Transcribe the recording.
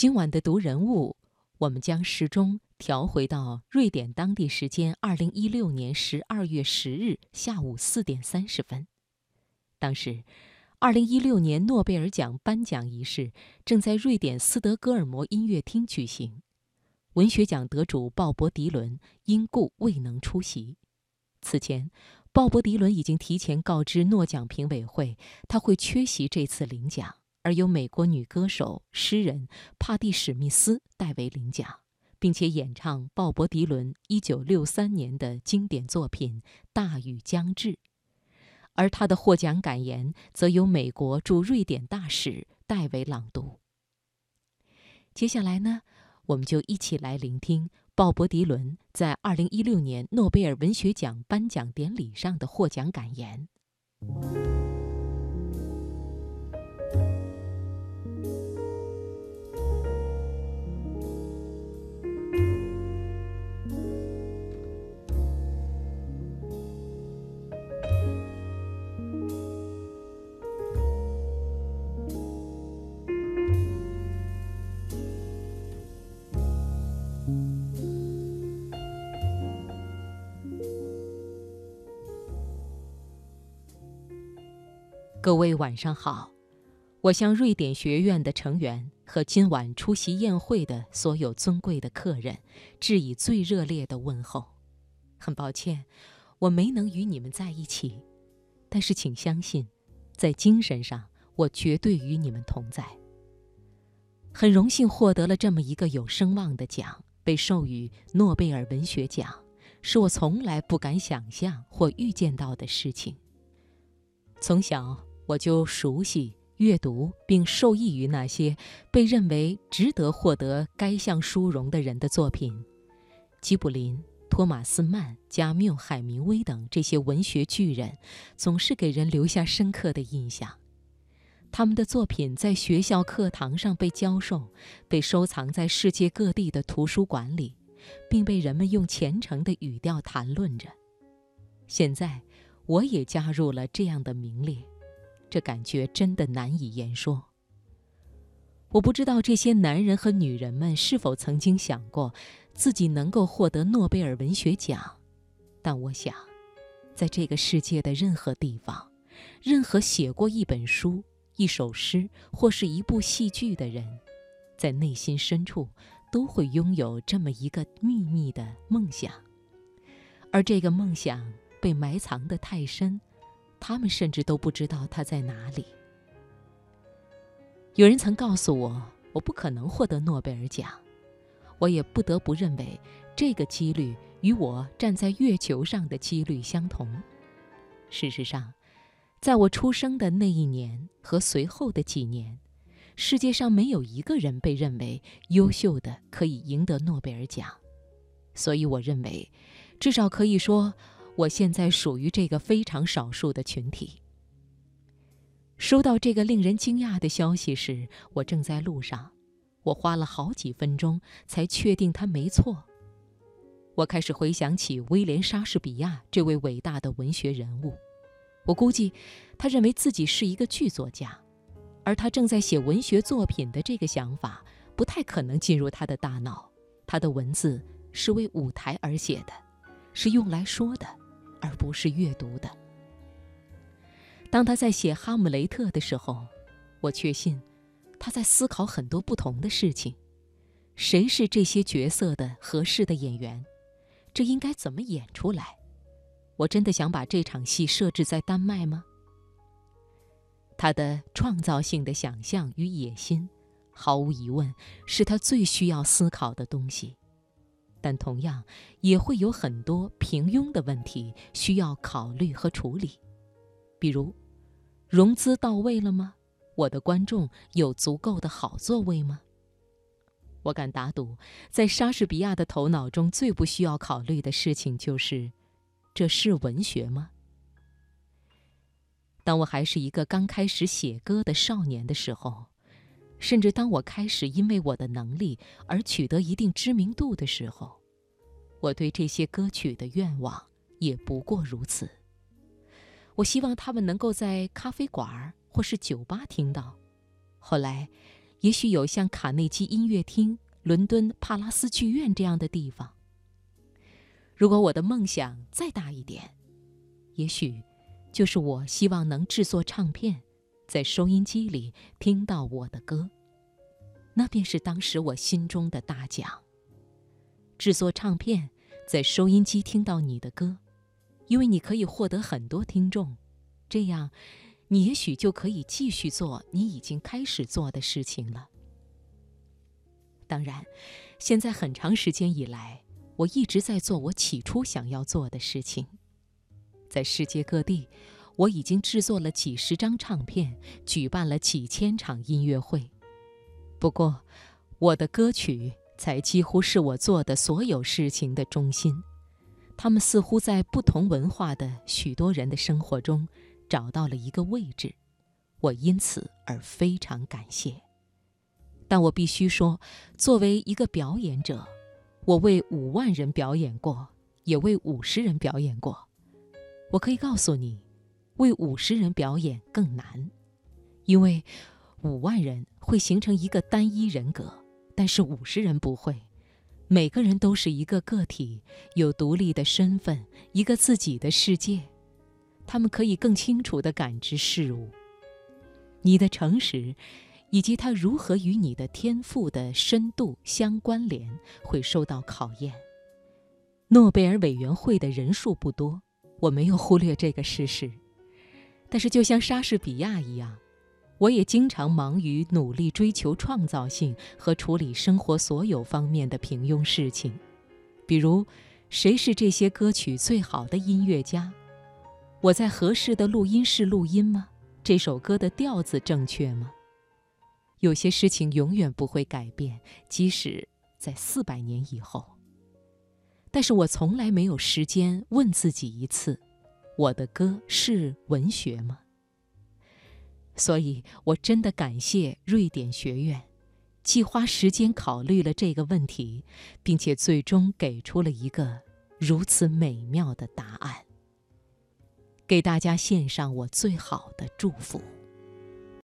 今晚的读人物，我们将时钟调回到瑞典当地时间二零一六年十二月十日下午四点三十分。当时，二零一六年诺贝尔奖颁奖仪式正在瑞典斯德哥尔摩音乐厅举行，文学奖得主鲍勃·迪伦因故未能出席。此前，鲍勃·迪伦已经提前告知诺奖评委会，他会缺席这次领奖。而由美国女歌手、诗人帕蒂·史密斯代为领奖，并且演唱鲍勃·迪伦1963年的经典作品《大雨将至》，而他的获奖感言则由美国驻瑞典大使代为朗读。接下来呢，我们就一起来聆听鲍勃·迪伦在2016年诺贝尔文学奖颁奖典礼上的获奖感言。各位晚上好，我向瑞典学院的成员和今晚出席宴会的所有尊贵的客人致以最热烈的问候。很抱歉，我没能与你们在一起，但是请相信，在精神上我绝对与你们同在。很荣幸获得了这么一个有声望的奖，被授予诺贝尔文学奖，是我从来不敢想象或预见到的事情。从小。我就熟悉阅读并受益于那些被认为值得获得该项殊荣的人的作品，吉卜林、托马斯曼、加缪、海明威等这些文学巨人，总是给人留下深刻的印象。他们的作品在学校课堂上被教授，被收藏在世界各地的图书馆里，并被人们用虔诚的语调谈论着。现在，我也加入了这样的名列。这感觉真的难以言说。我不知道这些男人和女人们是否曾经想过自己能够获得诺贝尔文学奖，但我想，在这个世界的任何地方，任何写过一本书、一首诗或是一部戏剧的人，在内心深处都会拥有这么一个秘密的梦想，而这个梦想被埋藏得太深。他们甚至都不知道他在哪里。有人曾告诉我，我不可能获得诺贝尔奖，我也不得不认为，这个几率与我站在月球上的几率相同。事实上，在我出生的那一年和随后的几年，世界上没有一个人被认为优秀的可以赢得诺贝尔奖，所以我认为，至少可以说。我现在属于这个非常少数的群体。收到这个令人惊讶的消息时，我正在路上。我花了好几分钟才确定他没错。我开始回想起威廉·莎士比亚这位伟大的文学人物。我估计，他认为自己是一个剧作家，而他正在写文学作品的这个想法不太可能进入他的大脑。他的文字是为舞台而写的，是用来说的。而不是阅读的。当他在写《哈姆雷特》的时候，我确信他在思考很多不同的事情：谁是这些角色的合适的演员？这应该怎么演出来？我真的想把这场戏设置在丹麦吗？他的创造性的想象与野心，毫无疑问是他最需要思考的东西。但同样也会有很多平庸的问题需要考虑和处理，比如，融资到位了吗？我的观众有足够的好座位吗？我敢打赌，在莎士比亚的头脑中最不需要考虑的事情就是：这是文学吗？当我还是一个刚开始写歌的少年的时候。甚至当我开始因为我的能力而取得一定知名度的时候，我对这些歌曲的愿望也不过如此。我希望他们能够在咖啡馆或是酒吧听到。后来，也许有像卡内基音乐厅、伦敦帕拉斯剧院这样的地方。如果我的梦想再大一点，也许就是我希望能制作唱片，在收音机里听到我的歌，那便是当时我心中的大奖。制作唱片，在收音机听到你的歌，因为你可以获得很多听众，这样，你也许就可以继续做你已经开始做的事情了。当然，现在很长时间以来，我一直在做我起初想要做的事情。在世界各地，我已经制作了几十张唱片，举办了几千场音乐会。不过，我的歌曲。才几乎是我做的所有事情的中心，他们似乎在不同文化的许多人的生活中找到了一个位置，我因此而非常感谢。但我必须说，作为一个表演者，我为五万人表演过，也为五十人表演过。我可以告诉你，为五十人表演更难，因为五万人会形成一个单一人格。但是五十人不会，每个人都是一个个体，有独立的身份，一个自己的世界，他们可以更清楚地感知事物。你的诚实，以及它如何与你的天赋的深度相关联，会受到考验。诺贝尔委员会的人数不多，我没有忽略这个事实，但是就像莎士比亚一样。我也经常忙于努力追求创造性和处理生活所有方面的平庸事情，比如，谁是这些歌曲最好的音乐家？我在合适的录音室录音吗？这首歌的调子正确吗？有些事情永远不会改变，即使在四百年以后。但是我从来没有时间问自己一次：我的歌是文学吗？所以，我真的感谢瑞典学院，既花时间考虑了这个问题，并且最终给出了一个如此美妙的答案。给大家献上我最好的祝福。